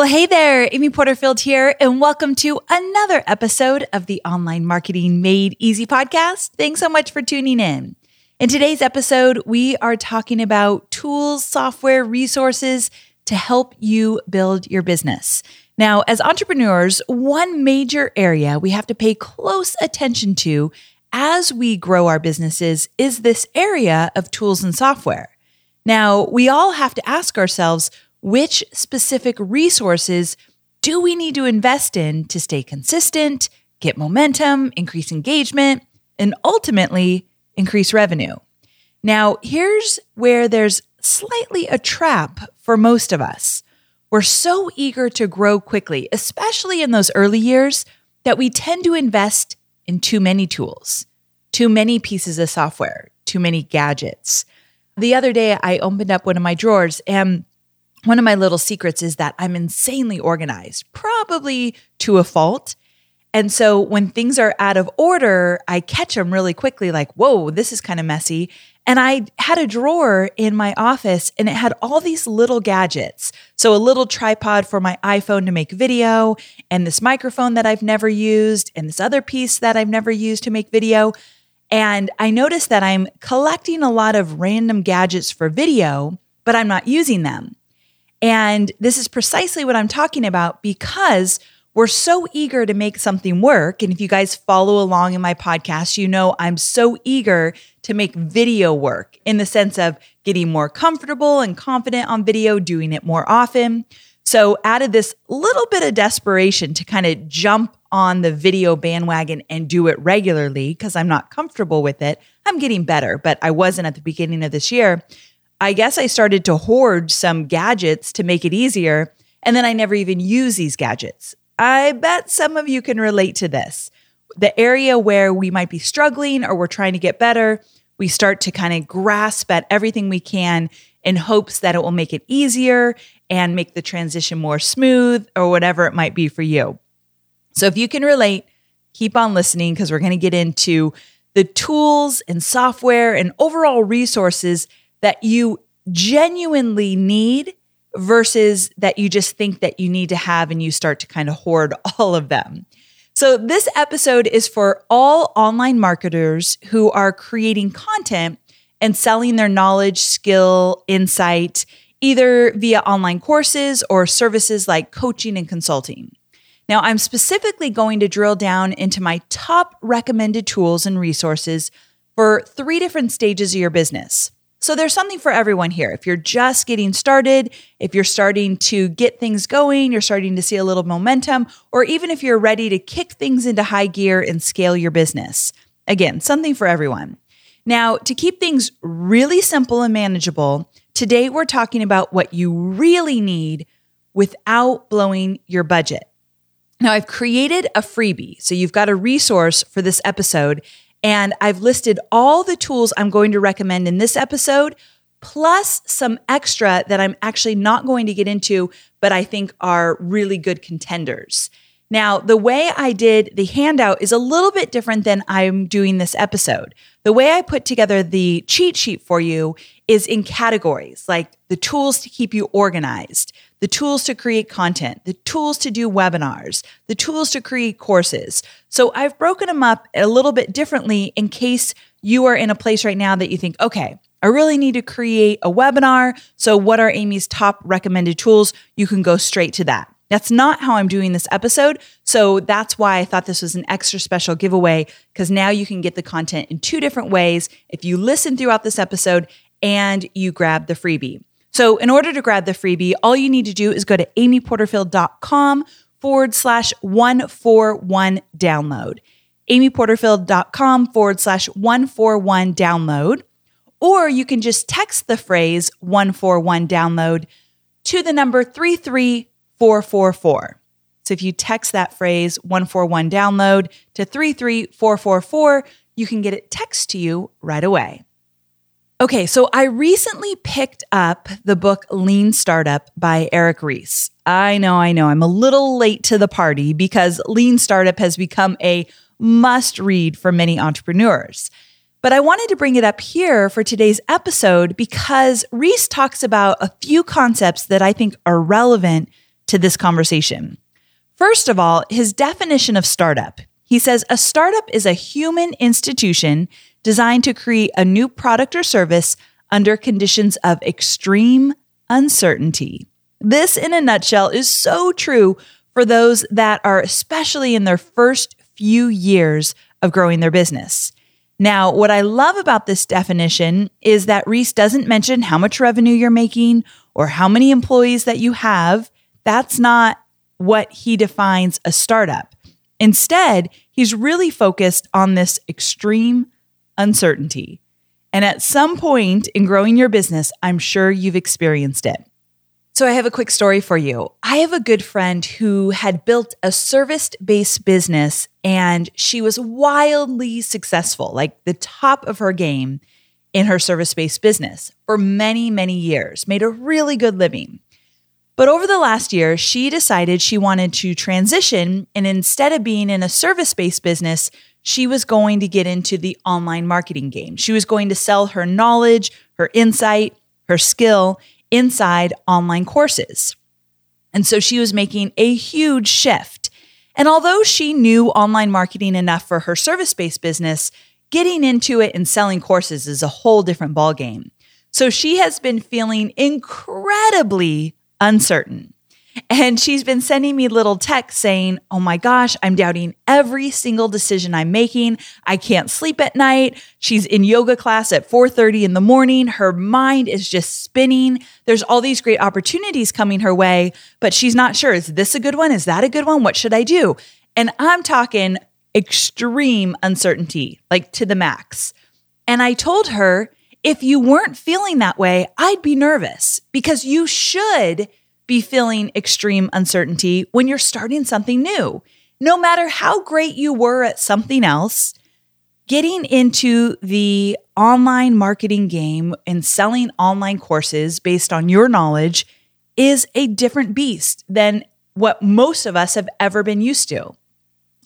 Well, hey there, Amy Porterfield here, and welcome to another episode of the Online Marketing Made Easy podcast. Thanks so much for tuning in. In today's episode, we are talking about tools, software, resources to help you build your business. Now, as entrepreneurs, one major area we have to pay close attention to as we grow our businesses is this area of tools and software. Now, we all have to ask ourselves, which specific resources do we need to invest in to stay consistent, get momentum, increase engagement, and ultimately increase revenue? Now, here's where there's slightly a trap for most of us. We're so eager to grow quickly, especially in those early years, that we tend to invest in too many tools, too many pieces of software, too many gadgets. The other day, I opened up one of my drawers and one of my little secrets is that I'm insanely organized, probably to a fault. And so when things are out of order, I catch them really quickly, like, whoa, this is kind of messy. And I had a drawer in my office and it had all these little gadgets. So a little tripod for my iPhone to make video, and this microphone that I've never used, and this other piece that I've never used to make video. And I noticed that I'm collecting a lot of random gadgets for video, but I'm not using them. And this is precisely what I'm talking about because we're so eager to make something work. And if you guys follow along in my podcast, you know I'm so eager to make video work in the sense of getting more comfortable and confident on video, doing it more often. So, added this little bit of desperation to kind of jump on the video bandwagon and do it regularly because I'm not comfortable with it. I'm getting better, but I wasn't at the beginning of this year. I guess I started to hoard some gadgets to make it easier. And then I never even use these gadgets. I bet some of you can relate to this. The area where we might be struggling or we're trying to get better, we start to kind of grasp at everything we can in hopes that it will make it easier and make the transition more smooth or whatever it might be for you. So if you can relate, keep on listening because we're going to get into the tools and software and overall resources that you genuinely need versus that you just think that you need to have and you start to kind of hoard all of them. So, this episode is for all online marketers who are creating content and selling their knowledge, skill, insight, either via online courses or services like coaching and consulting. Now, I'm specifically going to drill down into my top recommended tools and resources for three different stages of your business. So there's something for everyone here. If you're just getting started, if you're starting to get things going, you're starting to see a little momentum, or even if you're ready to kick things into high gear and scale your business. Again, something for everyone. Now, to keep things really simple and manageable, today we're talking about what you really need without blowing your budget. Now, I've created a freebie. So you've got a resource for this episode, and I've listed all the tools I'm going to recommend in this episode, plus some extra that I'm actually not going to get into, but I think are really good contenders. Now, the way I did the handout is a little bit different than I'm doing this episode. The way I put together the cheat sheet for you is in categories like the tools to keep you organized, the tools to create content, the tools to do webinars, the tools to create courses. So I've broken them up a little bit differently in case you are in a place right now that you think, okay, I really need to create a webinar. So, what are Amy's top recommended tools? You can go straight to that. That's not how I'm doing this episode. So that's why I thought this was an extra special giveaway because now you can get the content in two different ways if you listen throughout this episode and you grab the freebie. So, in order to grab the freebie, all you need to do is go to amyporterfield.com forward slash 141 download. amyporterfield.com forward slash 141 download. Or you can just text the phrase 141 download to the number 33444. So if you text that phrase 141 download to 33444, you can get it text to you right away. Okay, so I recently picked up the book Lean Startup by Eric Ries. I know, I know, I'm a little late to the party because Lean Startup has become a must read for many entrepreneurs. But I wanted to bring it up here for today's episode because Ries talks about a few concepts that I think are relevant to this conversation. First of all, his definition of startup. He says a startup is a human institution designed to create a new product or service under conditions of extreme uncertainty. This, in a nutshell, is so true for those that are especially in their first few years of growing their business. Now, what I love about this definition is that Ries doesn't mention how much revenue you're making or how many employees that you have. That's not what he defines a startup. Instead, he's really focused on this extreme uncertainty. And at some point in growing your business, I'm sure you've experienced it. So, I have a quick story for you. I have a good friend who had built a service based business and she was wildly successful, like the top of her game in her service based business for many, many years, made a really good living. But over the last year, she decided she wanted to transition. And instead of being in a service based business, she was going to get into the online marketing game. She was going to sell her knowledge, her insight, her skill inside online courses. And so she was making a huge shift. And although she knew online marketing enough for her service based business, getting into it and selling courses is a whole different ballgame. So she has been feeling incredibly uncertain. And she's been sending me little texts saying, Oh my gosh, I'm doubting every single decision I'm making. I can't sleep at night. She's in yoga class at 4:30 in the morning. Her mind is just spinning. There's all these great opportunities coming her way, but she's not sure. Is this a good one? Is that a good one? What should I do? And I'm talking extreme uncertainty, like to the max. And I told her, if you weren't feeling that way, I'd be nervous because you should be feeling extreme uncertainty when you're starting something new. No matter how great you were at something else, getting into the online marketing game and selling online courses based on your knowledge is a different beast than what most of us have ever been used to.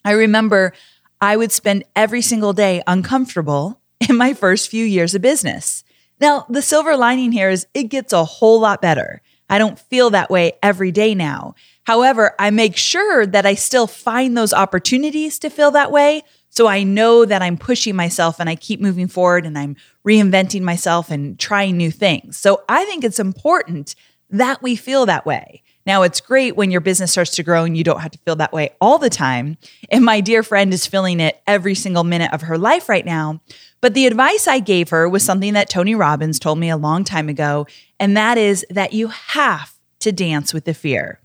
I remember I would spend every single day uncomfortable in my first few years of business. Now, the silver lining here is it gets a whole lot better. I don't feel that way every day now. However, I make sure that I still find those opportunities to feel that way. So I know that I'm pushing myself and I keep moving forward and I'm reinventing myself and trying new things. So I think it's important that we feel that way. Now, it's great when your business starts to grow and you don't have to feel that way all the time. And my dear friend is feeling it every single minute of her life right now. But the advice I gave her was something that Tony Robbins told me a long time ago. And that is that you have to dance with the fear.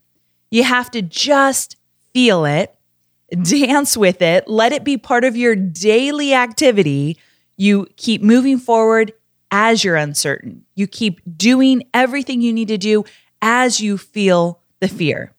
You have to just feel it, dance with it, let it be part of your daily activity. You keep moving forward as you're uncertain. You keep doing everything you need to do as you feel the fear.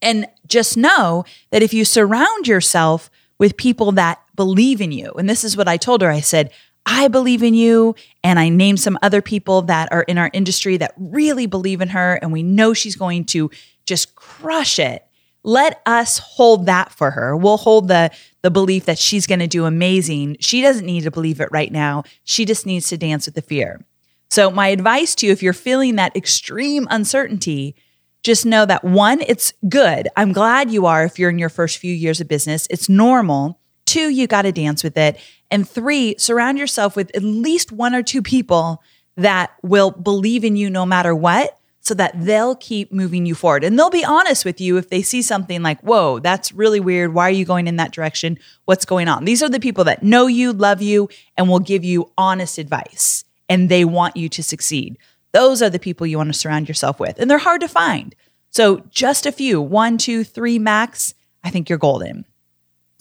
And just know that if you surround yourself with people that believe in you, and this is what I told her I said, I believe in you. And I named some other people that are in our industry that really believe in her. And we know she's going to just crush it. Let us hold that for her. We'll hold the, the belief that she's going to do amazing. She doesn't need to believe it right now. She just needs to dance with the fear. So, my advice to you, if you're feeling that extreme uncertainty, just know that one, it's good. I'm glad you are if you're in your first few years of business. It's normal. Two, you got to dance with it. And three, surround yourself with at least one or two people that will believe in you no matter what so that they'll keep moving you forward. And they'll be honest with you if they see something like, whoa, that's really weird. Why are you going in that direction? What's going on? These are the people that know you, love you, and will give you honest advice and they want you to succeed. Those are the people you want to surround yourself with. And they're hard to find. So just a few, one, two, three max, I think you're golden.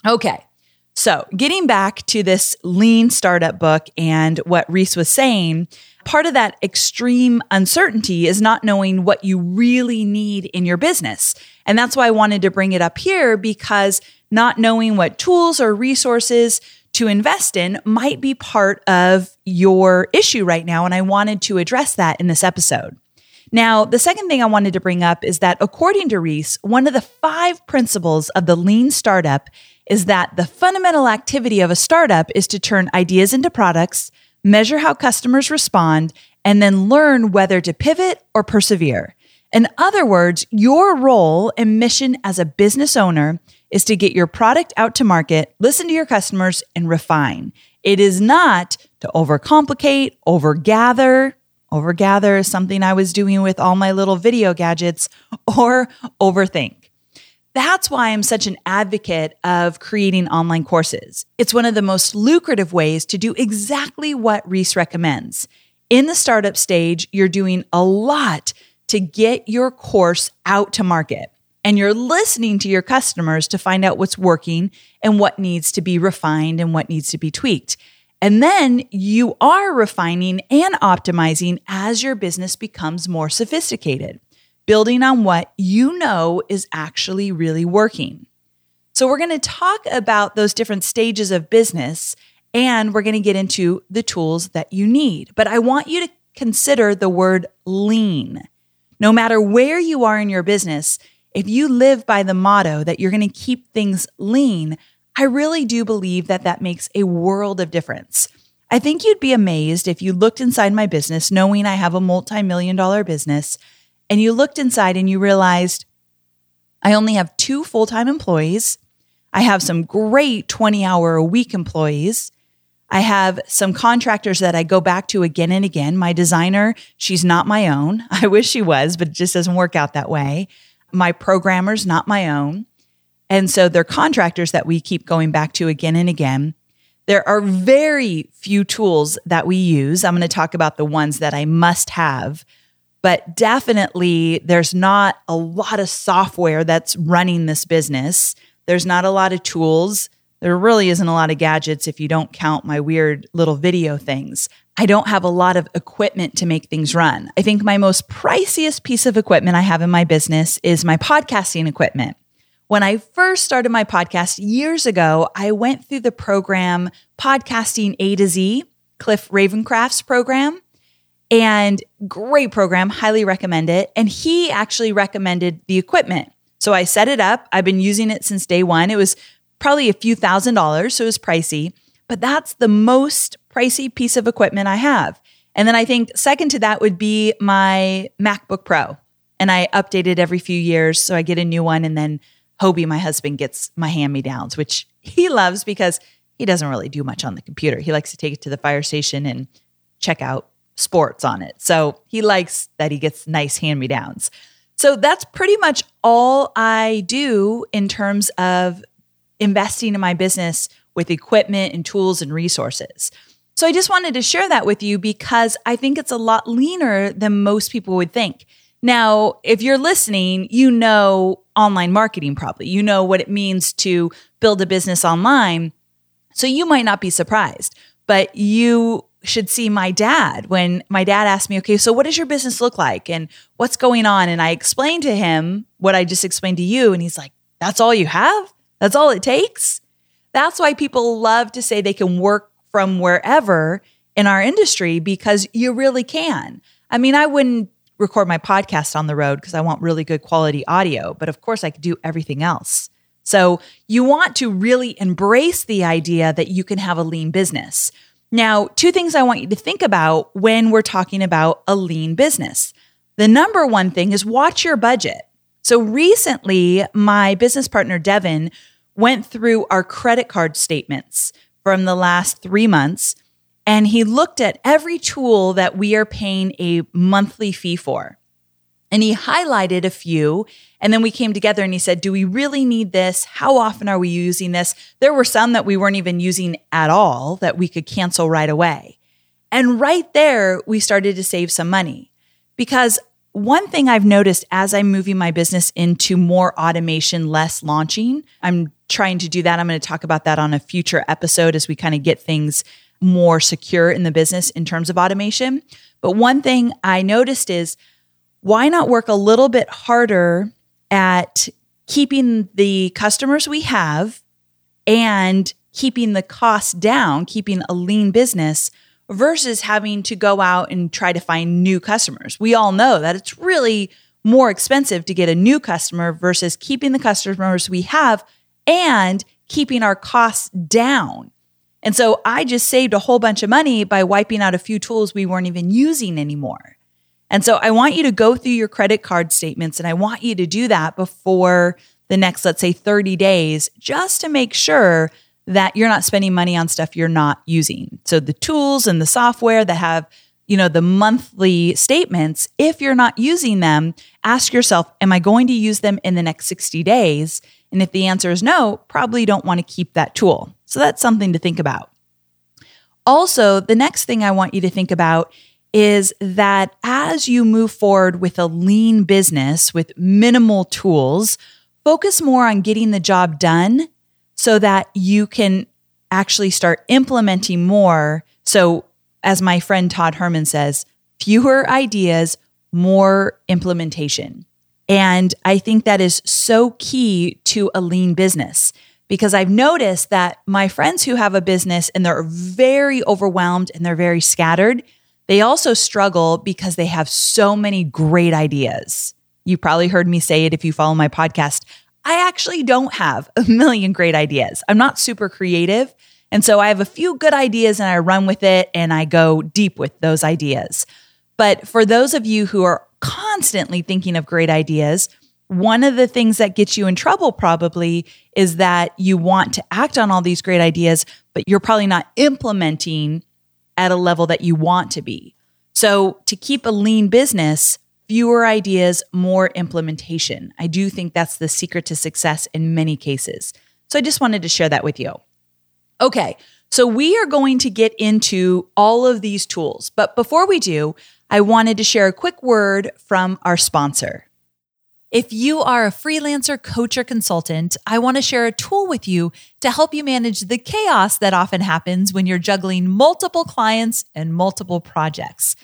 Okay. So getting back to this lean startup book and what Ries was saying, part of that extreme uncertainty is not knowing what you really need in your business. And that's why I wanted to bring it up here because not knowing what tools or resources to invest in might be part of your issue right now. And I wanted to address that in this episode. Now, the second thing I wanted to bring up is that according to Ries, one of the five principles of the lean startup is that the fundamental activity of a startup is to turn ideas into products, measure how customers respond, and then learn whether to pivot or persevere. In other words, your role and mission as a business owner is to get your product out to market, listen to your customers, and refine. It is not to overcomplicate, overgather. Overgather is something I was doing with all my little video gadgets, or overthink. That's why I'm such an advocate of creating online courses. It's one of the most lucrative ways to do exactly what Ries recommends. In the startup stage, you're doing a lot to get your course out to market. And you're listening to your customers to find out what's working and what needs to be refined and what needs to be tweaked. And then you are refining and optimizing as your business becomes more sophisticated, building on what you know is actually really working. So, we're going to talk about those different stages of business and we're going to get into the tools that you need. But I want you to consider the word lean. No matter where you are in your business, if you live by the motto that you're going to keep things lean, I really do believe that that makes a world of difference. I think you'd be amazed if you looked inside my business, knowing I have a multi million dollar business, and you looked inside and you realized I only have two full time employees. I have some great 20 hour a week employees. I have some contractors that I go back to again and again. My designer, she's not my own. I wish she was, but it just doesn't work out that way. My programmer's not my own. And so they're contractors that we keep going back to again and again. There are very few tools that we use. I'm going to talk about the ones that I must have, but definitely there's not a lot of software that's running this business. There's not a lot of tools. There really isn't a lot of gadgets if you don't count my weird little video things. I don't have a lot of equipment to make things run. I think my most priciest piece of equipment I have in my business is my podcasting equipment. When I first started my podcast years ago, I went through the program Podcasting A to Z, Cliff Ravenscraft's program, and great program, highly recommend it. And he actually recommended the equipment. So I set it up. I've been using it since day one. It was probably a few thousand dollars, so it was pricey, but that's the most pricey piece of equipment I have. And then I think second to that would be my MacBook Pro. And I update it every few years. So I get a new one. And then Hobie, my husband, gets my hand me downs, which he loves because he doesn't really do much on the computer. He likes to take it to the fire station and check out sports on it. So he likes that he gets nice hand me downs. So that's pretty much all I do in terms of investing in my business with equipment and tools and resources. So I just wanted to share that with you because I think it's a lot leaner than most people would think. Now, if you're listening, you know online marketing probably. You know what it means to build a business online. So you might not be surprised, but you should see my dad when my dad asked me, okay, so what does your business look like and what's going on? And I explained to him what I just explained to you. And he's like, that's all you have? That's all it takes? That's why people love to say they can work from wherever in our industry because you really can. I mean, I wouldn't record my podcast on the road because I want really good quality audio, but of course I could do everything else. So you want to really embrace the idea that you can have a lean business. Now, two things I want you to think about when we're talking about a lean business. The number one thing is watch your budget. So recently, my business partner, Devin, went through our credit card statements from the last three months and he looked at every tool that we are paying a monthly fee for. And he highlighted a few. And then we came together and he said, Do we really need this? How often are we using this? There were some that we weren't even using at all that we could cancel right away. And right there, we started to save some money because one thing I've noticed as I'm moving my business into more automation, less launching, I'm trying to do that. I'm going to talk about that on a future episode as we kind of get things more secure in the business in terms of automation. But one thing I noticed is why not work a little bit harder at keeping the customers we have and keeping the costs down, keeping a lean business versus having to go out and try to find new customers. We all know that it's really more expensive to get a new customer versus keeping the customers we have and keeping our costs down. And so I just saved a whole bunch of money by wiping out a few tools we weren't even using anymore. And so I want you to go through your credit card statements and I want you to do that before the next, let's say, 30 days, just to make sure that you're not spending money on stuff you're not using. So the tools and the software that have, you know, the monthly statements, if you're not using them, ask yourself, am I going to use them in the next 60 days? And if the answer is no, probably don't want to keep that tool. So that's something to think about. Also, the next thing I want you to think about is that as you move forward with a lean business with minimal tools, focus more on getting the job done so that you can actually start implementing more. So, as my friend Todd Herman says, fewer ideas, more implementation. And I think that is so key to a lean business because I've noticed that my friends who have a business and they're very overwhelmed and they're very scattered, they also struggle because they have so many great ideas. You probably heard me say it if you follow my podcast. I actually don't have a million great ideas. I'm not super creative. And so I have a few good ideas and I run with it and I go deep with those ideas. But for those of you who are constantly thinking of great ideas, one of the things that gets you in trouble probably is that you want to act on all these great ideas, but you're probably not implementing at a level that you want to be. So, to keep a lean business, fewer ideas, more implementation. I do think that's the secret to success in many cases. So, I just wanted to share that with you. Okay, so we are going to get into all of these tools. But before we do, I wanted to share a quick word from our sponsor. If you are a freelancer, coach, or consultant, I want to share a tool with you to help you manage the chaos that often happens when you're juggling multiple clients and multiple projects.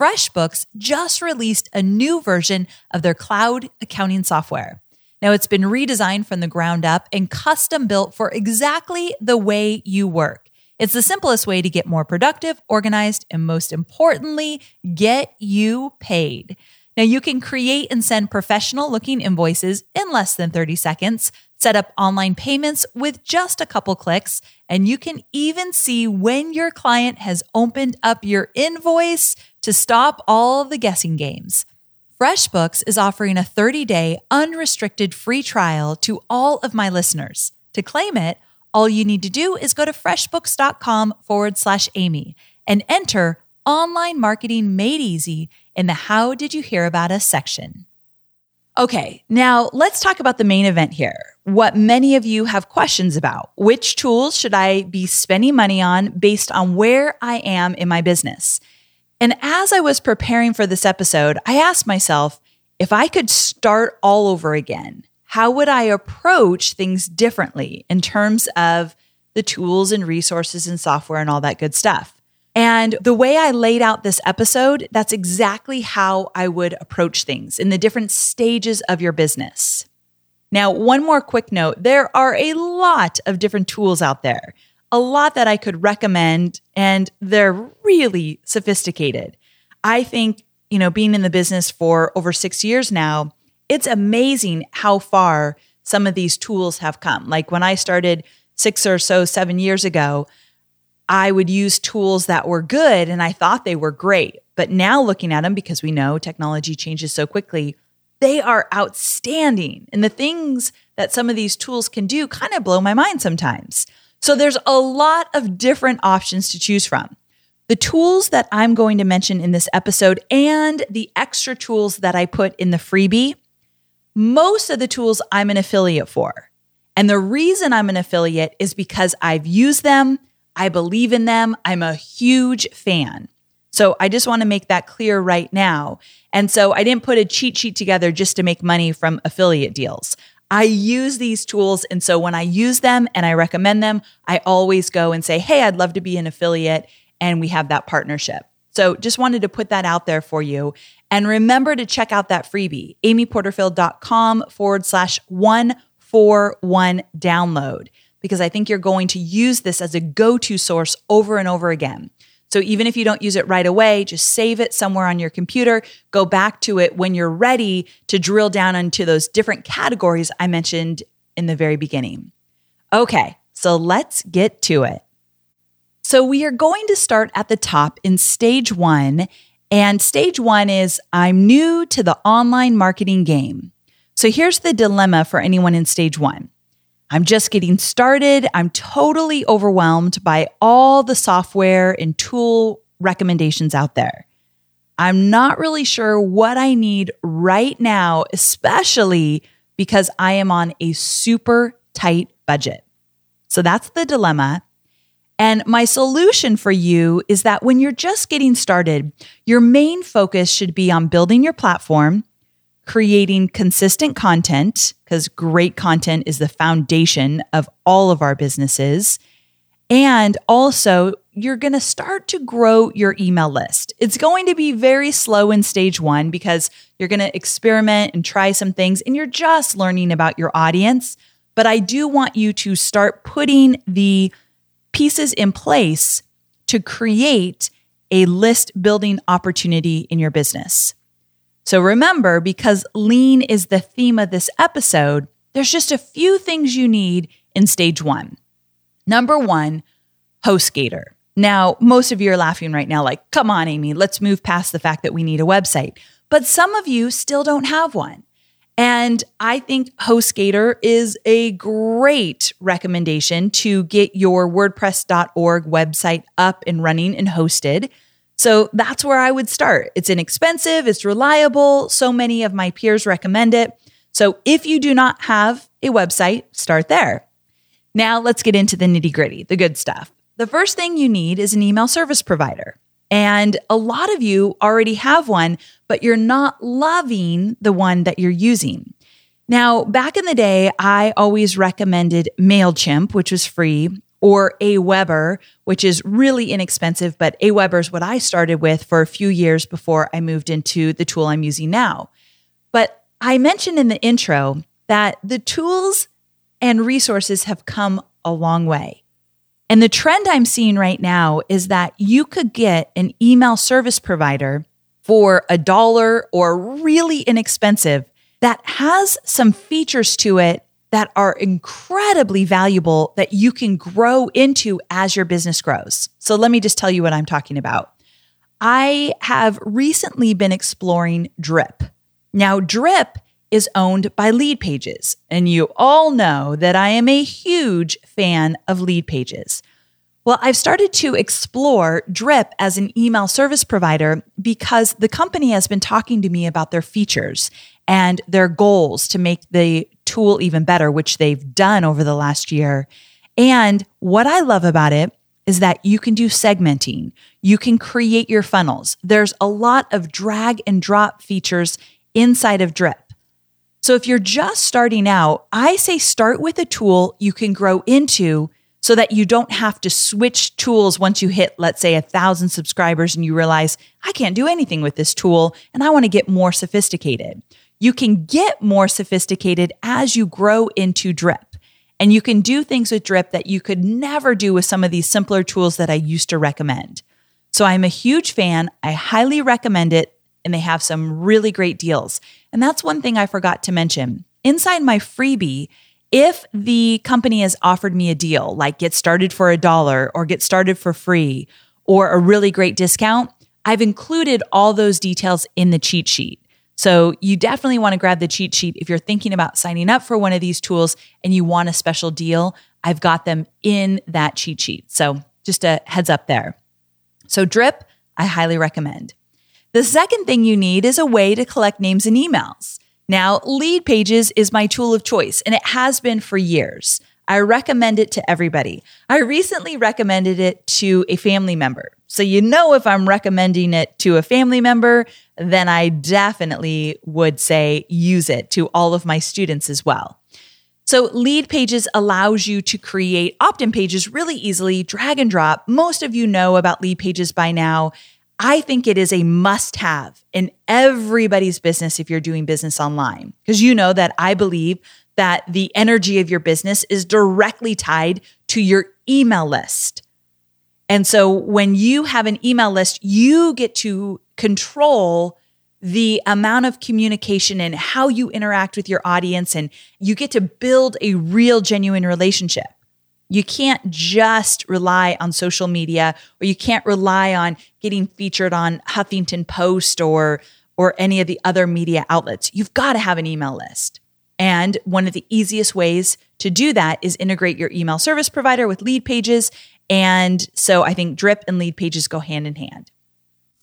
FreshBooks just released a new version of their cloud accounting software. Now, it's been redesigned from the ground up and custom built for exactly the way you work. It's the simplest way to get more productive, organized, and most importantly, get you paid. Now you can create and send professional looking invoices in less than 30 seconds, set up online payments with just a couple clicks, and you can even see when your client has opened up your invoice to stop all the guessing games. FreshBooks is offering a 30 day unrestricted free trial to all of my listeners. To claim it, all you need to do is go to freshbooks.com forward slash Amy and enter online marketing made easy in the How Did You Hear About Us section. Okay, now let's talk about the main event here. What many of you have questions about. Which tools should I be spending money on based on where I am in my business? And as I was preparing for this episode, I asked myself if I could start all over again, how would I approach things differently in terms of the tools and resources and software and all that good stuff? And the way I laid out this episode, that's exactly how I would approach things in the different stages of your business. Now, one more quick note there are a lot of different tools out there, a lot that I could recommend, and they're really sophisticated. I think, you know, being in the business for over six years now, it's amazing how far some of these tools have come. Like when I started six or so, seven years ago, I would use tools that were good and I thought they were great. But now looking at them, because we know technology changes so quickly, they are outstanding. And the things that some of these tools can do kind of blow my mind sometimes. So there's a lot of different options to choose from. The tools that I'm going to mention in this episode and the extra tools that I put in the freebie, most of the tools I'm an affiliate for. And the reason I'm an affiliate is because I've used them. I believe in them. I'm a huge fan. So I just want to make that clear right now. And so I didn't put a cheat sheet together just to make money from affiliate deals. I use these tools. And so when I use them and I recommend them, I always go and say, Hey, I'd love to be an affiliate. And we have that partnership. So just wanted to put that out there for you. And remember to check out that freebie, amyporterfield.com forward slash 141 download, because I think you're going to use this as a go to source over and over again. So even if you don't use it right away, just save it somewhere on your computer, go back to it when you're ready to drill down into those different categories I mentioned in the very beginning. Okay, so let's get to it. So we are going to start at the top in stage one. And stage one is I'm new to the online marketing game. So here's the dilemma for anyone in stage one I'm just getting started. I'm totally overwhelmed by all the software and tool recommendations out there. I'm not really sure what I need right now, especially because I am on a super tight budget. So that's the dilemma. And my solution for you is that when you're just getting started, your main focus should be on building your platform, creating consistent content, because great content is the foundation of all of our businesses. And also, you're going to start to grow your email list. It's going to be very slow in stage one because you're going to experiment and try some things and you're just learning about your audience. But I do want you to start putting the pieces in place to create a list building opportunity in your business. So remember, because lean is the theme of this episode, there's just a few things you need in stage one. Number one, HostGator. Now, most of you are laughing right now, like, come on, Amy, let's move past the fact that we need a website. But some of you still don't have one. And I think HostGator is a great recommendation to get your WordPress.org website up and running and hosted. So that's where I would start. It's inexpensive, it's reliable. So many of my peers recommend it. So if you do not have a website, start there. Now let's get into the nitty gritty, the good stuff. The first thing you need is an email service provider. And a lot of you already have one, but you're not loving the one that you're using. Now, back in the day, I always recommended MailChimp, which was free, or Aweber, which is really inexpensive, but Aweber is what I started with for a few years before I moved into the tool I'm using now. But I mentioned in the intro that the tools and resources have come a long way. And the trend I'm seeing right now is that you could get an email service provider for a dollar or really inexpensive that has some features to it that are incredibly valuable that you can grow into as your business grows. So let me just tell you what I'm talking about. I have recently been exploring Drip. Now, Drip is owned by Leadpages, and you all know that I am a huge fan of Leadpages. Well, I've started to explore Drip as an email service provider because the company has been talking to me about their features and their goals to make the tool even better, which they've done over the last year. And what I love about it is that you can do segmenting, you can create your funnels. There's a lot of drag and drop features inside of Drip. So if you're just starting out, I say start with a tool you can grow into so that you don't have to switch tools once you hit, let's say, a thousand subscribers and you realize, I can't do anything with this tool and I want to get more sophisticated. You can get more sophisticated as you grow into drip. And you can do things with drip that you could never do with some of these simpler tools that I used to recommend. So I'm a huge fan. I highly recommend it. And they have some really great deals. And that's one thing I forgot to mention. Inside my freebie, if the company has offered me a deal, like get started for a dollar or get started for free or a really great discount, I've included all those details in the cheat sheet. So you definitely want to grab the cheat sheet if you're thinking about signing up for one of these tools and you want a special deal. I've got them in that cheat sheet. So just a heads up there. So Drip, I highly recommend. The second thing you need is a way to collect names and emails. Now, Lead Pages is my tool of choice, and it has been for years. I recommend it to everybody. I recently recommended it to a family member. So, you know, if I'm recommending it to a family member, then I definitely would say use it to all of my students as well. So, lead pages allows you to create opt in pages really easily, drag and drop. Most of you know about lead pages by now. I think it is a must have in everybody's business if you're doing business online, because you know that I believe that the energy of your business is directly tied to your email list. And so when you have an email list, you get to control the amount of communication and how you interact with your audience, and you get to build a real, genuine relationship. You can't just rely on social media or you can't rely on getting featured on Huffington Post or or any of the other media outlets. You've got to have an email list. And one of the easiest ways to do that is integrate your email service provider with lead pages. And so I think drip and lead pages go hand in hand.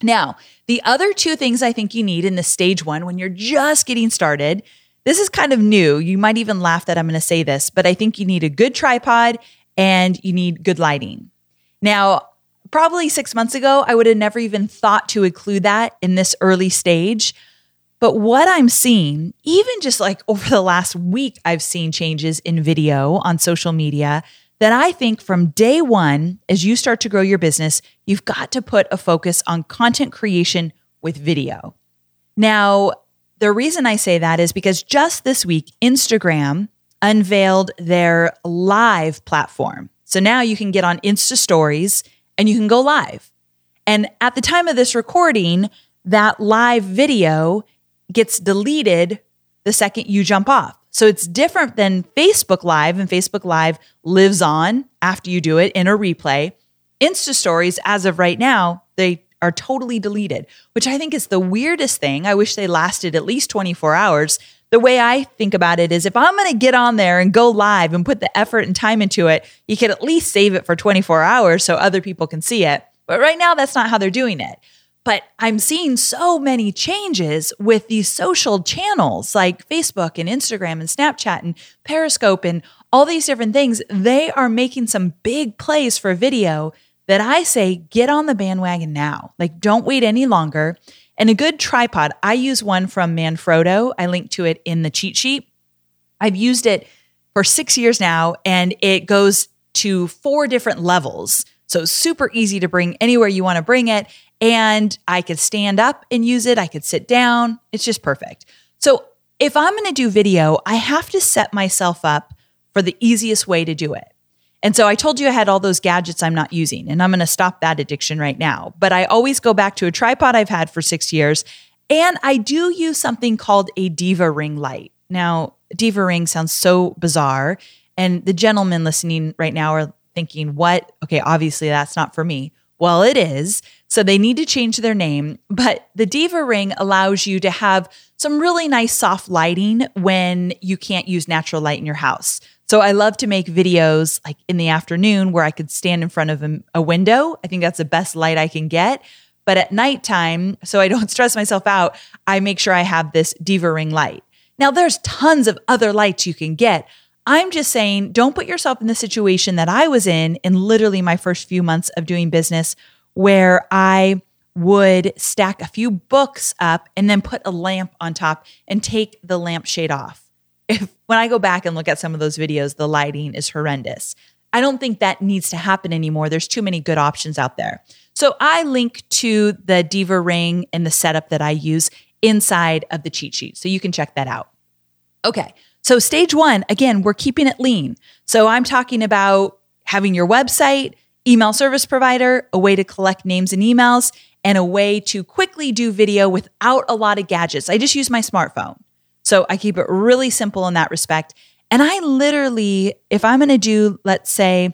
Now, the other two things I think you need in the stage one when you're just getting started, this is kind of new. You might even laugh that I'm going to say this, but I think you need a good tripod and you need good lighting. Now, probably six months ago, I would have never even thought to include that in this early stage. But what I'm seeing, even just like over the last week, I've seen changes in video on social media that I think from day one, as you start to grow your business, you've got to put a focus on content creation with video. Now, the reason I say that is because just this week, Instagram unveiled their live platform. So now you can get on Insta stories and you can go live. And at the time of this recording, that live video gets deleted the second you jump off. So it's different than Facebook Live, and Facebook Live lives on after you do it in a replay. Insta stories, as of right now, they are totally deleted, which I think is the weirdest thing. I wish they lasted at least 24 hours. The way I think about it is if I'm going to get on there and go live and put the effort and time into it, you could at least save it for 24 hours so other people can see it. But right now, that's not how they're doing it. But I'm seeing so many changes with these social channels like Facebook and Instagram and Snapchat and Periscope and all these different things. They are making some big plays for video that I say get on the bandwagon now. Like, don't wait any longer. And a good tripod, I use one from Manfrotto. I link to it in the cheat sheet. I've used it for six years now, and it goes to four different levels. So super easy to bring anywhere you want to bring it. And I could stand up and use it. I could sit down. It's just perfect. So if I'm going to do video, I have to set myself up for the easiest way to do it. And so I told you I had all those gadgets I'm not using, and I'm going to stop that addiction right now. But I always go back to a tripod I've had for six years. And I do use something called a Diva Ring light. Now, Diva Ring sounds so bizarre. And the gentlemen listening right now are thinking, what? Okay, obviously that's not for me. Well, it is. So they need to change their name. But the Diva Ring allows you to have some really nice soft lighting when you can't use natural light in your house. So I love to make videos like in the afternoon where I could stand in front of a, window. I think that's the best light I can get. But at nighttime, so I don't stress myself out, I make sure I have this Diva Ring light. Now, there's tons of other lights you can get. I'm just saying, don't put yourself in the situation that I was in in literally my first few months of doing business, where I would stack a few books up and then put a lamp on top and take the lampshade off. If when I go back and look at some of those videos, the lighting is horrendous. I don't think that needs to happen anymore. There's too many good options out there. So I link to the Diva ring and the setup that I use inside of the cheat sheet. So you can check that out. Okay. So, stage one, again, we're keeping it lean. So, I'm talking about having your website, email service provider, a way to collect names and emails, and a way to quickly do video without a lot of gadgets. I just use my smartphone. So, I keep it really simple in that respect. And I literally, if I'm going to do, let's say,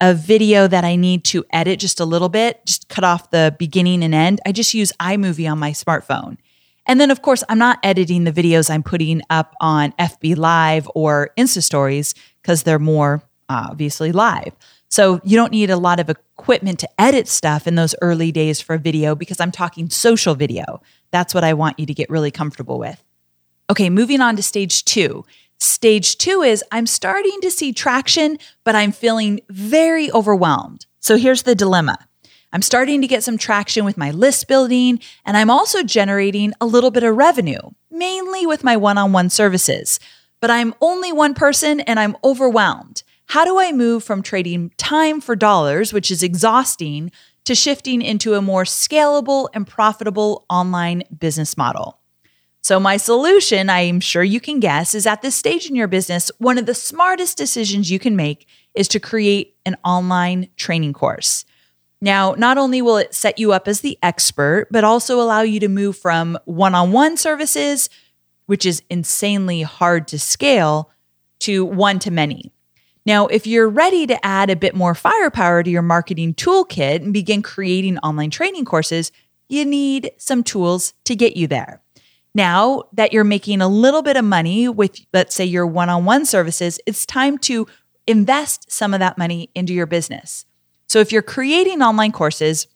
a video that I need to edit just a little bit, just cut off the beginning and end, I just use iMovie on my smartphone. And then, of course, I'm not editing the videos I'm putting up on FB Live or Insta Stories because they're more obviously live. So you don't need a lot of equipment to edit stuff in those early days for video because I'm talking social video. That's what I want you to get really comfortable with. Okay, moving on to stage two. Stage two is I'm starting to see traction, but I'm feeling very overwhelmed. So here's the dilemma I'm starting to get some traction with my list building, and I'm also generating a little bit of revenue, mainly with my one on one services. but I'm only one person and I'm overwhelmed. How do I move from trading time for dollars, which is exhausting, to shifting into a more scalable and profitable online business model? So, my solution, I'm sure you can guess, is at this stage in your business, one of the smartest decisions you can make is to create an online training course. Now, not only will it set you up as the expert, but also allow you to move from one on one services, which is insanely hard to scale, to one to many. Now, if you're ready to add a bit more firepower to your marketing toolkit and begin creating online training courses, you need some tools to get you there. Now that you're making a little bit of money with, let's say, your one on one services, it's time to invest some of that money into your business. So if you're creating online courses,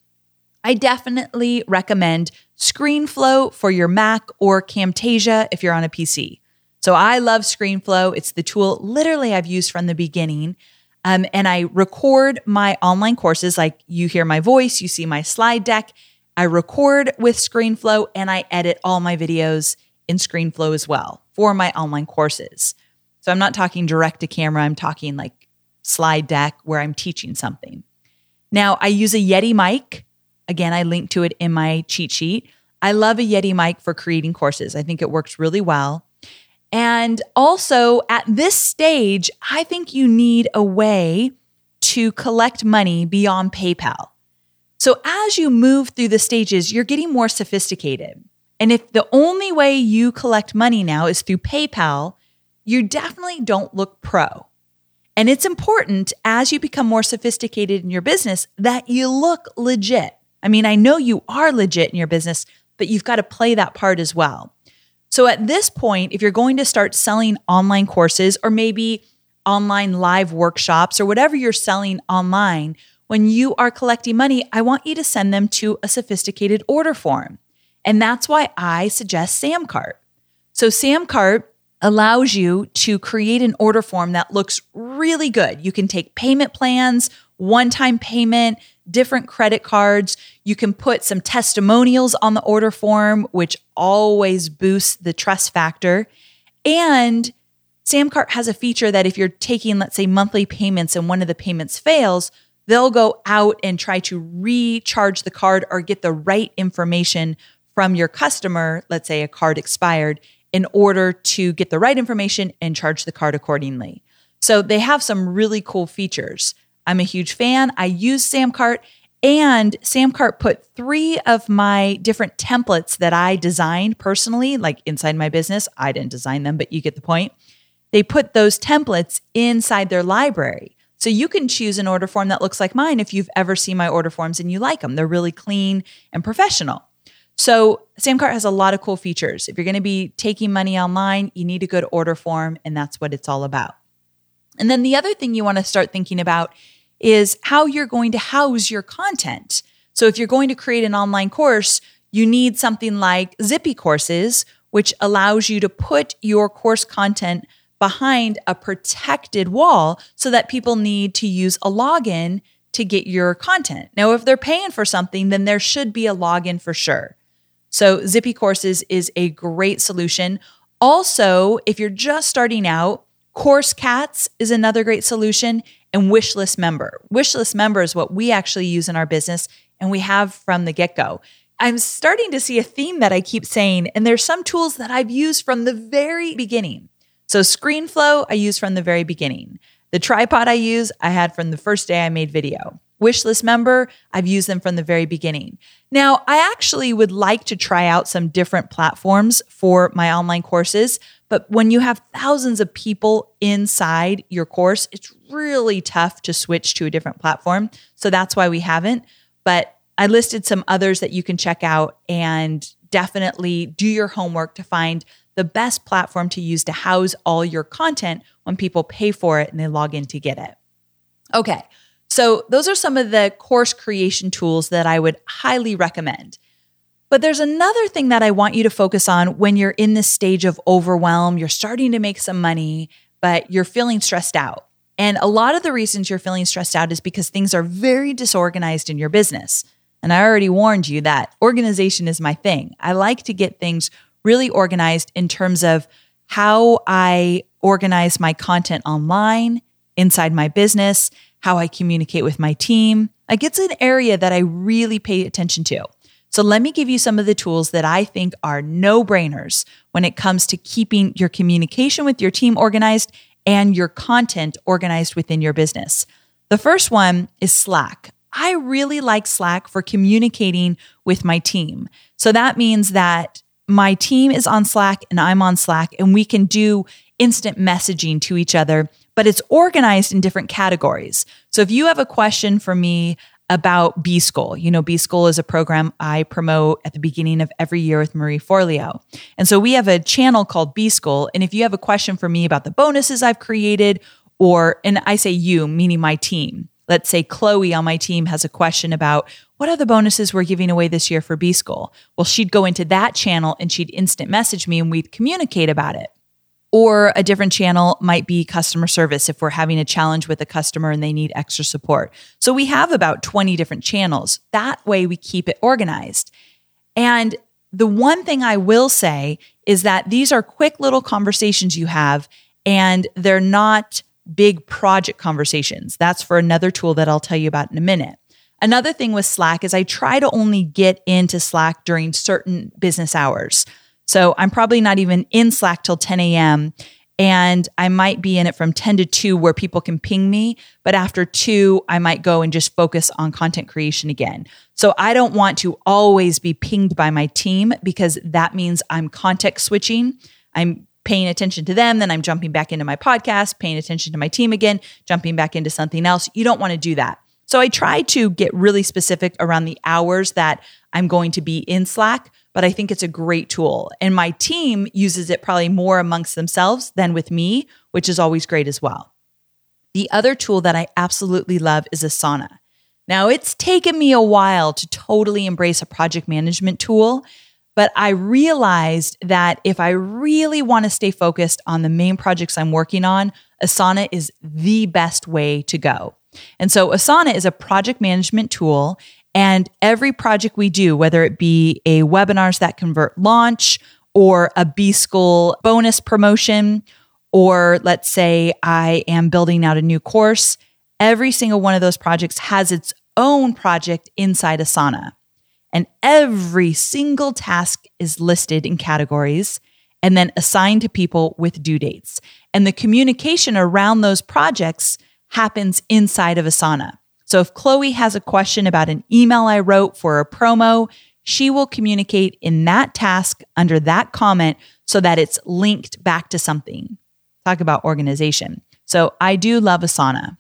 I definitely recommend ScreenFlow for your Mac or Camtasia if you're on a PC. So I love ScreenFlow. It's the tool literally I've used from the beginning. Um, and I record my online courses like you hear my voice, you see my slide deck. I record with ScreenFlow and I edit all my videos in ScreenFlow as well for my online courses. So I'm not talking direct to camera, I'm talking like slide deck where I'm teaching something. Now, I use a Yeti mic. Again, I link to it in my cheat sheet. I love a Yeti mic for creating courses. I think it works really well. And also, at this stage, I think you need a way to collect money beyond PayPal. So, as you move through the stages, you're getting more sophisticated. And if the only way you collect money now is through PayPal, you definitely don't look pro. And it's important as you become more sophisticated in your business that you look legit. I mean, I know you are legit in your business, but you've got to play that part as well. So at this point, if you're going to start selling online courses or maybe online live workshops or whatever you're selling online, when you are collecting money, I want you to send them to a sophisticated order form. And that's why I suggest Samcart. So Samcart allows you to create an order form that looks really good. You can take payment plans, one time payment, different credit cards. You can put some testimonials on the order form, which always boosts the trust factor. And Samcart has a feature that if you're taking, let's say, monthly payments and one of the payments fails, they'll go out and try to recharge the card or get the right information from your customer. Let's say a card expired in order to get the right information and charge the card accordingly. So they have some really cool features. I'm a huge fan. I use Samcart and Samcart put three of my different templates that I designed personally, like inside my business. I didn't design them, but you get the point. They put those templates inside their library. So you can choose an order form that looks like mine if you've ever seen my order forms and you like them. They're really clean and professional. So Samcart has a lot of cool features. If you're going to be taking money online, you need a good order form, and that's what it's all about. And then the other thing you want to start thinking about is how you're going to house your content. So if you're going to create an online course, you need something like Zippy Courses, which allows you to put your course content behind a protected wall so that people need to use a login to get your content. Now, if they're paying for something, then there should be a login for sure. So, Zippy Courses is a great solution. Also, if you're just starting out, Course Cats is another great solution, and Wishlist Member. Wishlist Member is what we actually use in our business, and we have from the get go. I'm starting to see a theme that I keep saying, and there's some tools that I've used from the very beginning. So, ScreenFlow, I use from the very beginning. The tripod I use, I had from the first day I made video. Wishlist member, I've used them from the very beginning. Now, I actually would like to try out some different platforms for my online courses, but when you have thousands of people inside your course, it's really tough to switch to a different platform. So that's why we haven't. But I listed some others that you can check out and definitely do your homework to find the best platform to use to house all your content when people pay for it and they log in to get it. Okay. So, those are some of the course creation tools that I would highly recommend. But there's another thing that I want you to focus on when you're in this stage of overwhelm. You're starting to make some money, but you're feeling stressed out. And a lot of the reasons you're feeling stressed out is because things are very disorganized in your business. And I already warned you that organization is my thing. I like to get things really organized in terms of how I organize my content online, inside my business, how I communicate with my team. Like it's an area that I really pay attention to. So let me give you some of the tools that I think are no brainers when it comes to keeping your communication with your team organized and your content organized within your business. The first one is Slack. I really like Slack for communicating with my team. So that means that my team is on Slack and I'm on Slack, and we can do instant messaging to each other, but it's organized in different categories. So if you have a question for me about B School, you know, B School is a program I promote at the beginning of every year with Marie Forleo. And so we have a channel called B School. And if you have a question for me about the bonuses I've created, or, and I say you, meaning my team, let's say Chloe on my team has a question about what are the bonuses we're giving away this year for B School? Well, she'd go into that channel and she'd instant message me and we'd communicate about it. Or a different channel might be customer service if we're having a challenge with a customer and they need extra support. So we have about 20 different channels. That way we keep it organized. And the one thing I will say is that these are quick little conversations you have and they're not big project conversations. That's for another tool that I'll tell you about in a minute. Another thing with Slack is I try to only get into Slack during certain business hours. So I'm probably not even in Slack till 10 a.m. And I might be in it from 10 to 2 where people can ping me. But after 2, I might go and just focus on content creation again. So I don't want to always be pinged by my team because that means I'm context switching. I'm paying attention to them, then I'm jumping back into my podcast, paying attention to my team again, jumping back into something else. You don't want to do that. So I try to get really specific around the hours that I'm going to be in Slack, but I think it's a great tool. And my team uses it probably more amongst themselves than with me, which is always great as well. The other tool that I absolutely love is Asana. Now, it's taken me a while to totally embrace a project management tool but I realized that if I really want to stay focused on the main projects I'm working on, Asana is the best way to go. And so Asana is a project management tool. And every project we do, whether it be a webinars that convert launch or a B School bonus promotion, or let's say I am building out a new course, every single one of those projects has its own project inside Asana and every single task is listed in categories and then assigned to people with due dates. And the communication around those projects happens inside of Asana. So if Chloe has a question about an email I wrote for a promo, she will communicate in that task under that comment so that it's linked back to something. Talk about organization. So I do love Asana.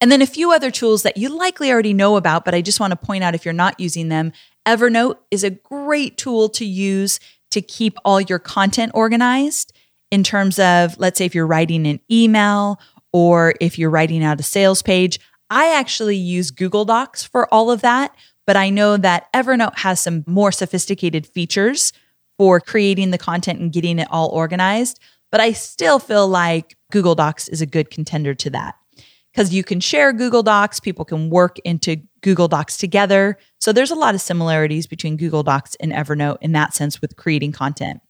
And then a few other tools that you likely already know about, but I just want to point out if you're not using them Evernote is a great tool to use to keep all your content organized in terms of, let's say, if you're writing an email or if you're writing out a sales page. I actually use Google Docs for all of that, but I know that Evernote has some more sophisticated features for creating the content and getting it all organized. But I still feel like Google Docs is a good contender to that because you can share Google Docs, people can work into Google Docs together. So there's a lot of similarities between Google Docs and Evernote in that sense with creating content.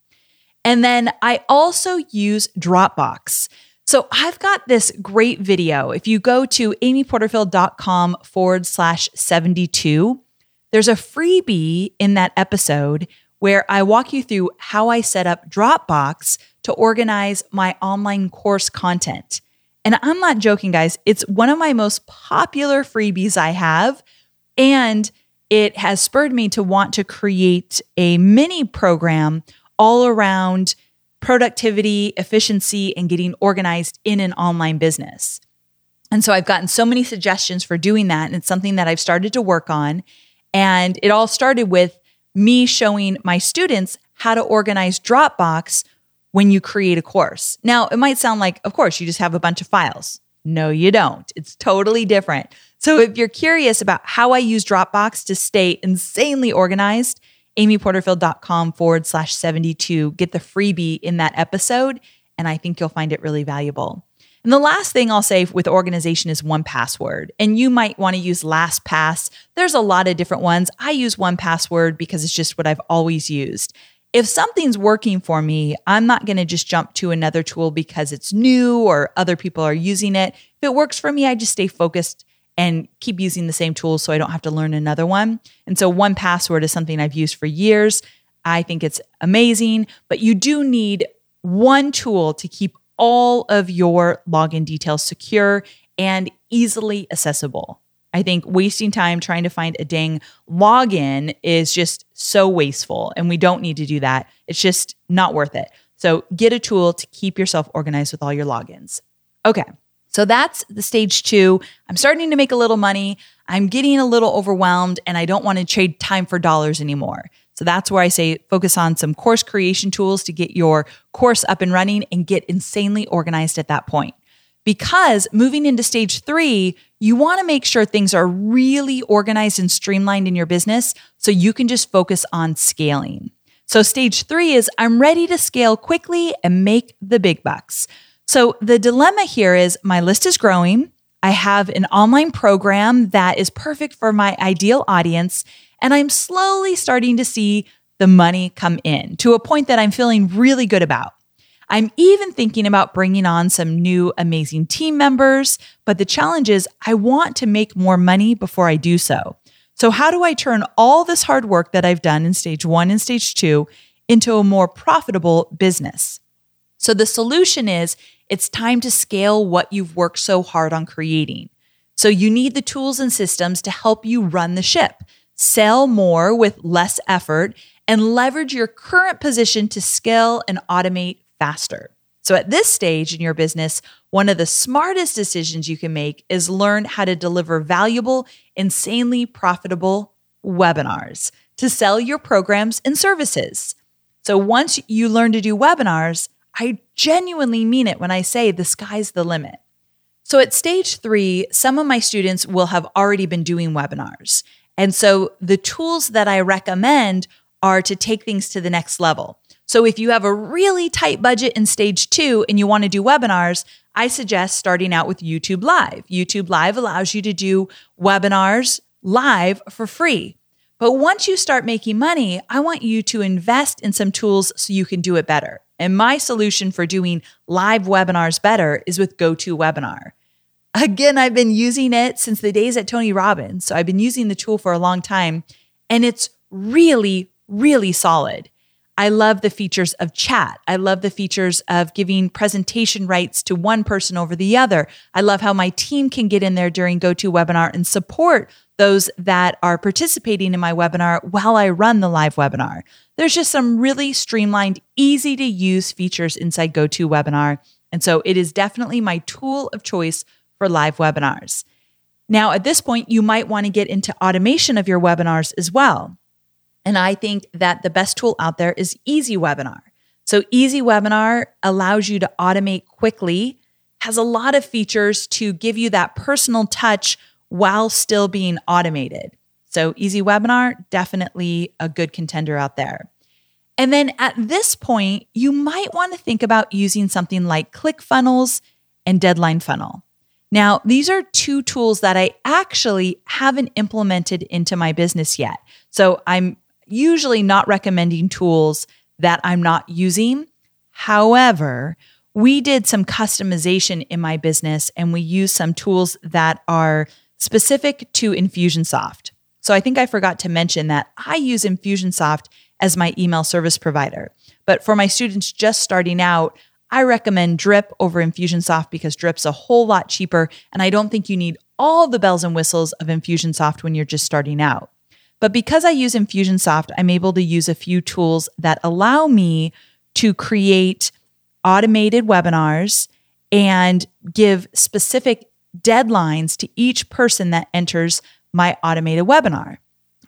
And then I also use Dropbox. So I've got this great video. If you go to amyporterfield.com forward slash 72, there's a freebie in that episode where I walk you through how I set up Dropbox to organize my online course content. And I'm not joking, guys. It's one of my most popular freebies I have. And it has spurred me to want to create a mini program all around productivity, efficiency, and getting organized in an online business. And so I've gotten so many suggestions for doing that. And it's something that I've started to work on. And it all started with me showing my students how to organize Dropbox when you create a course. Now, it might sound like, of course, you just have a bunch of files. No, you don't. It's totally different. So if you're curious about how I use Dropbox to stay insanely organized, amyporterfield.com forward slash 72, get the freebie in that episode. And I think you'll find it really valuable. And the last thing I'll say with organization is 1Password. And you might want to use LastPass. There's a lot of different ones. I use 1Password because it's just what I've always used. if something's working for me, I'm not going to just jump to another tool because it's new or other people are using it. If it works for me, I just stay focused and keep using the same tools so I don't have to learn another one. And so 1Password is something I've used for years. I think it's amazing, but you do need one tool to keep all of your login details secure and easily accessible. I think wasting time trying to find a dang login is just so wasteful, and we don't need to do that. It's just not worth it. So get a tool to keep yourself organized with all your logins. Okay, so that's the stage two. I'm starting to make a little money. I'm getting a little overwhelmed, and I don't want to trade time for dollars anymore. So that's where I say focus on some course creation tools to get your course up and running and get insanely organized at that point because moving into stage three, you want to make sure things are really organized and streamlined in your business so you can just focus on scaling. So, stage three is I'm ready to scale quickly and make the big bucks. So, the dilemma here is my list is growing. I have an online program that is perfect for my ideal audience, and I'm slowly starting to see the money come in to a point that I'm feeling really good about. I'm even thinking about bringing on some new amazing team members, but the challenge is I want to make more money before I do so. So, how do I turn all this hard work that I've done in stage one and stage two into a more profitable business? So, the solution is it's time to scale what you've worked so hard on creating. So, you need the tools and systems to help you run the ship, sell more with less effort, and leverage your current position to scale and automate faster. So, at this stage in your business, one of the smartest decisions you can make is learn how to deliver valuable, insanely profitable webinars to sell your programs and services. So, once you learn to do webinars, I genuinely mean it when I say the sky's the limit. So, at stage three, some of my students will have already been doing webinars. And so, the tools that I recommend are to take things to the next level. So if you have a really tight budget in stage two and you want to do webinars, I suggest starting out with YouTube Live. YouTube Live allows you to do webinars live for free. But once you start making money, I want you to invest in some tools so you can do it better. And my solution for doing live webinars better is with GoToWebinar. Again, I've been using it since the days at Tony Robbins. So I've been using the tool for a long time, and it's really, really solid. I love the features of chat. I love the features of giving presentation rights to one person over the other. I love how my team can get in there during GoToWebinar and support those that are participating in my webinar while I run the live webinar. There's just some really streamlined, easy to use features inside GoToWebinar. And so it is definitely my tool of choice for live webinars. Now, at this point, you might want to get into automation of your webinars as well. And I think that the best tool out there is Easy Webinar. So, Easy Webinar allows you to automate quickly, has a lot of features to give you that personal touch while still being automated. So, Easy Webinar, definitely a good contender out there. And then at this point, you might want to think about using something like ClickFunnels and Deadline Funnel. Now, these are two tools that I actually haven't implemented into my business yet. So I'm usually not recommending tools that I'm not using. However, we did some customization in my business and we used some tools that are specific to Infusionsoft. So I think I forgot to mention that I use Infusionsoft as my email service provider. But for my students just starting out, I recommend Drip over Infusionsoft because Drip's a whole lot cheaper and I don't think you need all the bells and whistles of Infusionsoft when you're just starting out. But because I use Infusionsoft, I'm able to use a few tools that allow me to create automated webinars and give specific deadlines to each person that enters my automated webinar.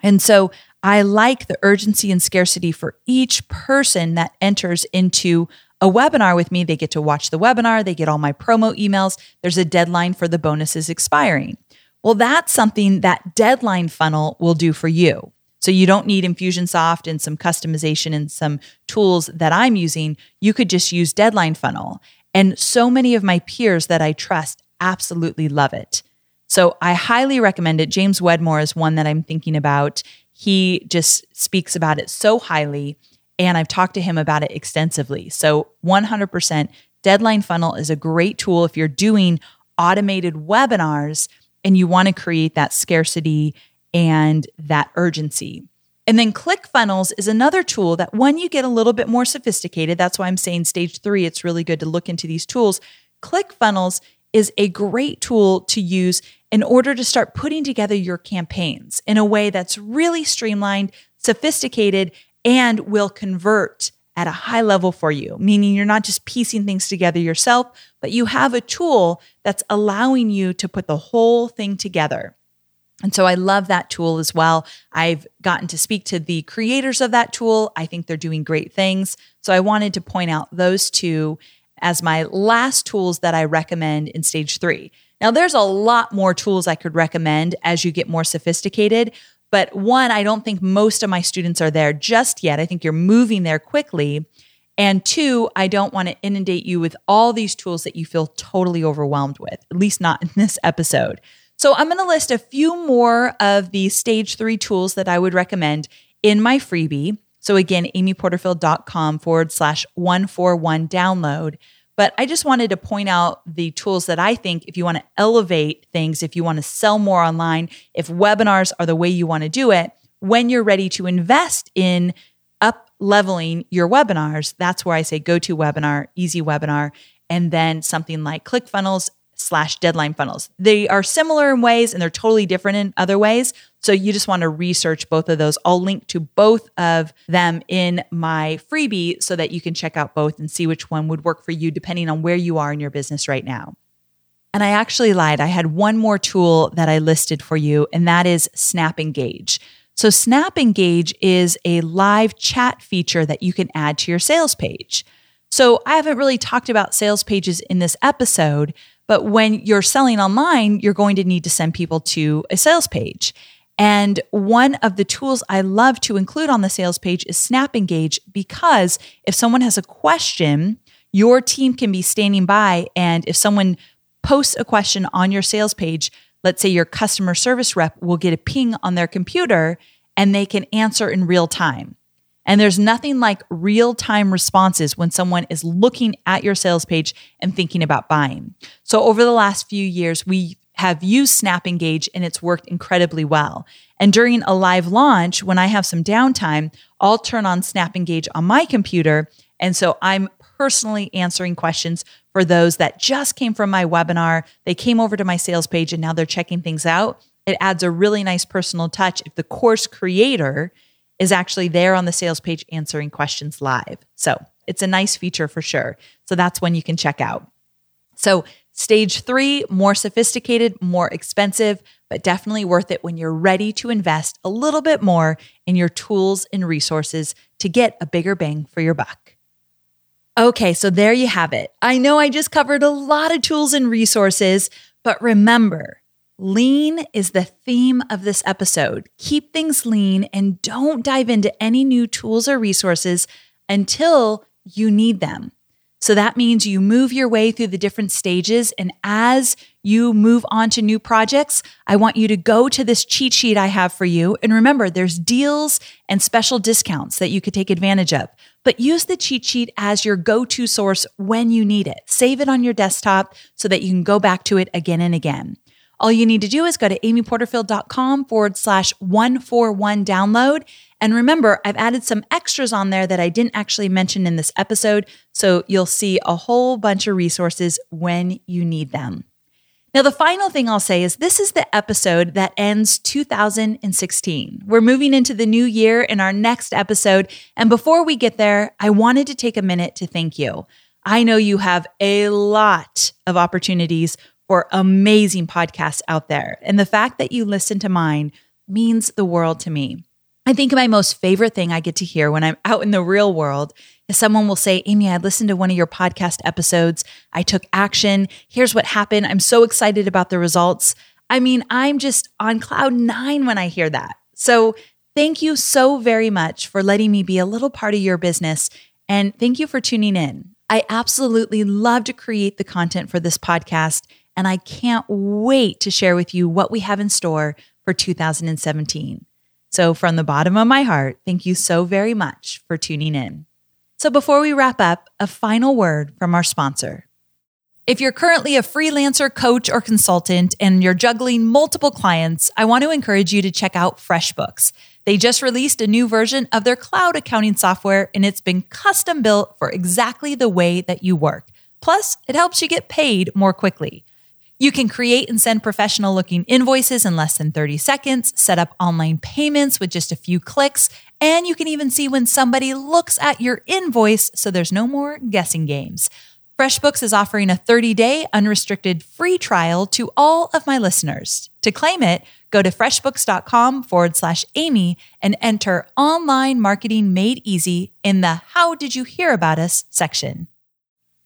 And so I like the urgency and scarcity for each person that enters into a webinar with me. They get to watch the webinar, they get all my promo emails. There's a deadline for the bonuses expiring. Well, that's something that deadline funnel will do for you. So you don't need Infusionsoft and some customization and some tools that I'm using. You could just use deadline funnel. And so many of my peers that I trust absolutely love it. So I highly recommend it. James Wedmore is one that I'm thinking about. He just speaks about it so highly. and I've talked to him about it extensively. So 100% Deadline Funnel is a great tool if you're doing automated webinars and you want to create that scarcity and that urgency. And then ClickFunnels is another tool that when you get a little bit more sophisticated, that's why I'm saying stage three, it's really good to look into these tools. ClickFunnels is a great tool to use in order to start putting together your campaigns in a way that's really streamlined, sophisticated, and will convert at a high level for you, meaning you're not just piecing things together yourself, but you have a tool that's allowing you to put the whole thing together. And so I love that tool as well. I've gotten to speak to the creators of that tool. I think they're doing great things. So I wanted to point out those two as my last tools that I recommend in stage three. Now, there's a lot more tools I could recommend as you get more sophisticated. But one, I don't think most of my students are there just yet. I think you're moving there quickly. And two, I don't want to inundate you with all these tools that you feel totally overwhelmed with, at least not in this episode. So I'm going to list a few more of the stage three tools that I would recommend in my freebie. So again, amyporterfield.com forward slash 141 download. But I just wanted to point out the tools that I think if you want to elevate things, if you want to sell more online, if webinars are the way you want to do it, when you're ready to invest in up leveling your webinars, that's where I say go to webinar, easy webinar, and then something like ClickFunnels slash deadline funnels. They are similar in ways and they're totally different in other ways. So you just want to research both of those. I'll link to both of them in my freebie so that you can check out both and see which one would work for you depending on where you are in your business right now. And I actually lied. I had one more tool that I listed for you, and that is Snap Engage. So, Snap Engage is a live chat feature that you can add to your sales page. So, I haven't really talked about sales pages in this episode, but when you're selling online, you're going to need to send people to a sales page. And one of the tools I love to include on the sales page is Snap Engage because if someone has a question, your team can be standing by. And if someone posts a question on your sales page, let's say your customer service rep will get a ping on their computer and they can answer in real time. And there's nothing like real time responses when someone is looking at your sales page and thinking about buying. So, over the last few years, we have used Snap Engage and it's worked incredibly well. And during a live launch, when I have some downtime, I'll turn on Snap Engage on my computer. And so I'm personally answering questions for those that just came from my webinar. They came over to my sales page and now they're checking things out. It adds a really nice personal touch if the course creator is actually there on the sales page answering questions live. So it's a nice feature for sure. So that's when you can check out. So, stage three, more sophisticated, more expensive, but definitely worth it when you're ready to invest a little bit more in your tools and resources to get a bigger bang for your buck. Okay, so there you have it. I know I just covered a lot of tools and resources, but remember, Lean is the theme of this episode. Keep things lean and don't dive into any new tools or resources until you need them. So that means you move your way through the different stages. And as you move on to new projects, I want you to go to this cheat sheet I have for you. And remember, there's deals and special discounts that you could take advantage of. But use the cheat sheet as your go to source when you need it. Save it on your desktop so that you can go back to it again and again. All you need to do is go to amyporterfield.com forward slash 141 download. And remember, I've added some extras on there that I didn't actually mention in this episode. So you'll see a whole bunch of resources when you need them. Now, the final thing I'll say is this is the episode that ends 2016. We're moving into the new year in our next episode. And before we get there, I wanted to take a minute to thank you. I know you have a lot of opportunities for amazing podcasts out there. And the fact that you listen to mine means the world to me. I think my most favorite thing I get to hear when I'm out in the real world is someone will say, Amy, I listened to one of your podcast episodes. I took action. Here's what happened. I'm so excited about the results. I mean, I'm just on cloud nine when I hear that. So thank you so very much for letting me be a little part of your business. And thank you for tuning in. I absolutely love to create the content for this podcast and I can't wait to share with you what we have in store for 2017. So, from the bottom of my heart, thank you so very much for tuning in. So, before we wrap up, a final word from our sponsor. If you're currently a freelancer, coach, or consultant and you're juggling multiple clients, I want to encourage you to check out FreshBooks. They just released a new version of their cloud accounting software and it's been custom built for exactly the way that you work. Plus, it helps you get paid more quickly. You can create and send professional looking invoices in less than 30 seconds, set up online payments with just a few clicks, and you can even see when somebody looks at your invoice so there's no more guessing games. FreshBooks is offering a 30 day unrestricted free trial to all of my listeners. To claim it, go to freshbooks.com forward slash Amy and enter online marketing made easy in the How Did You Hear About Us section.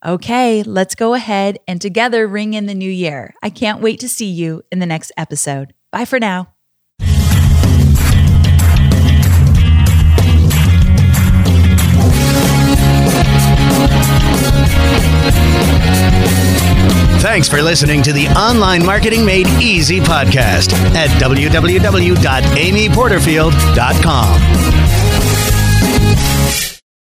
Okay, let's go ahead and together ring in the new year. I can't wait to see you in the next episode. Bye for now. Thanks for listening to the Online Marketing Made Easy podcast at www.amyporterfield.com.